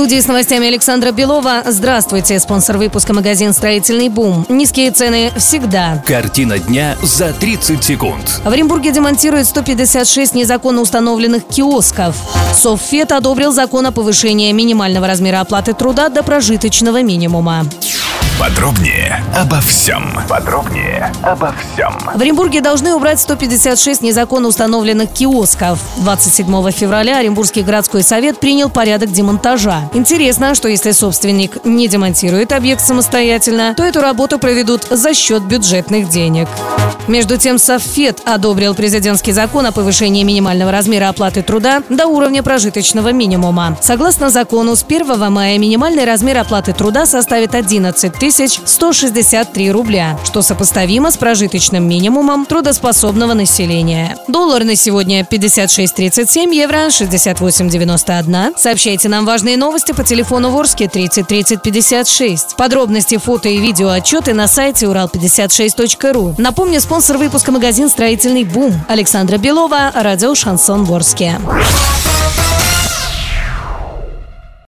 Студии с новостями Александра Белова. Здравствуйте. Спонсор выпуска магазин «Строительный бум». Низкие цены всегда. Картина дня за 30 секунд. В Оренбурге демонтируют 156 незаконно установленных киосков. Совфет одобрил закон о повышении минимального размера оплаты труда до прожиточного минимума. Подробнее обо всем. Подробнее обо всем. В Оренбурге должны убрать 156 незаконно установленных киосков. 27 февраля Оренбургский городской совет принял порядок демонтажа. Интересно, что если собственник не демонтирует объект самостоятельно, то эту работу проведут за счет бюджетных денег. Между тем, Совфет одобрил президентский закон о повышении минимального размера оплаты труда до уровня прожиточного минимума. Согласно закону, с 1 мая минимальный размер оплаты труда составит 11 163 рубля, что сопоставимо с прожиточным минимумом трудоспособного населения. Доллар на сегодня 56.37, евро 68.91. Сообщайте нам важные новости по телефону Ворске 30 30 56. Подробности, фото и видео отчеты на сайте урал56.ру. Напомню, спонсор выпуска магазин «Строительный бум» Александра Белова, радио «Шансон Ворске».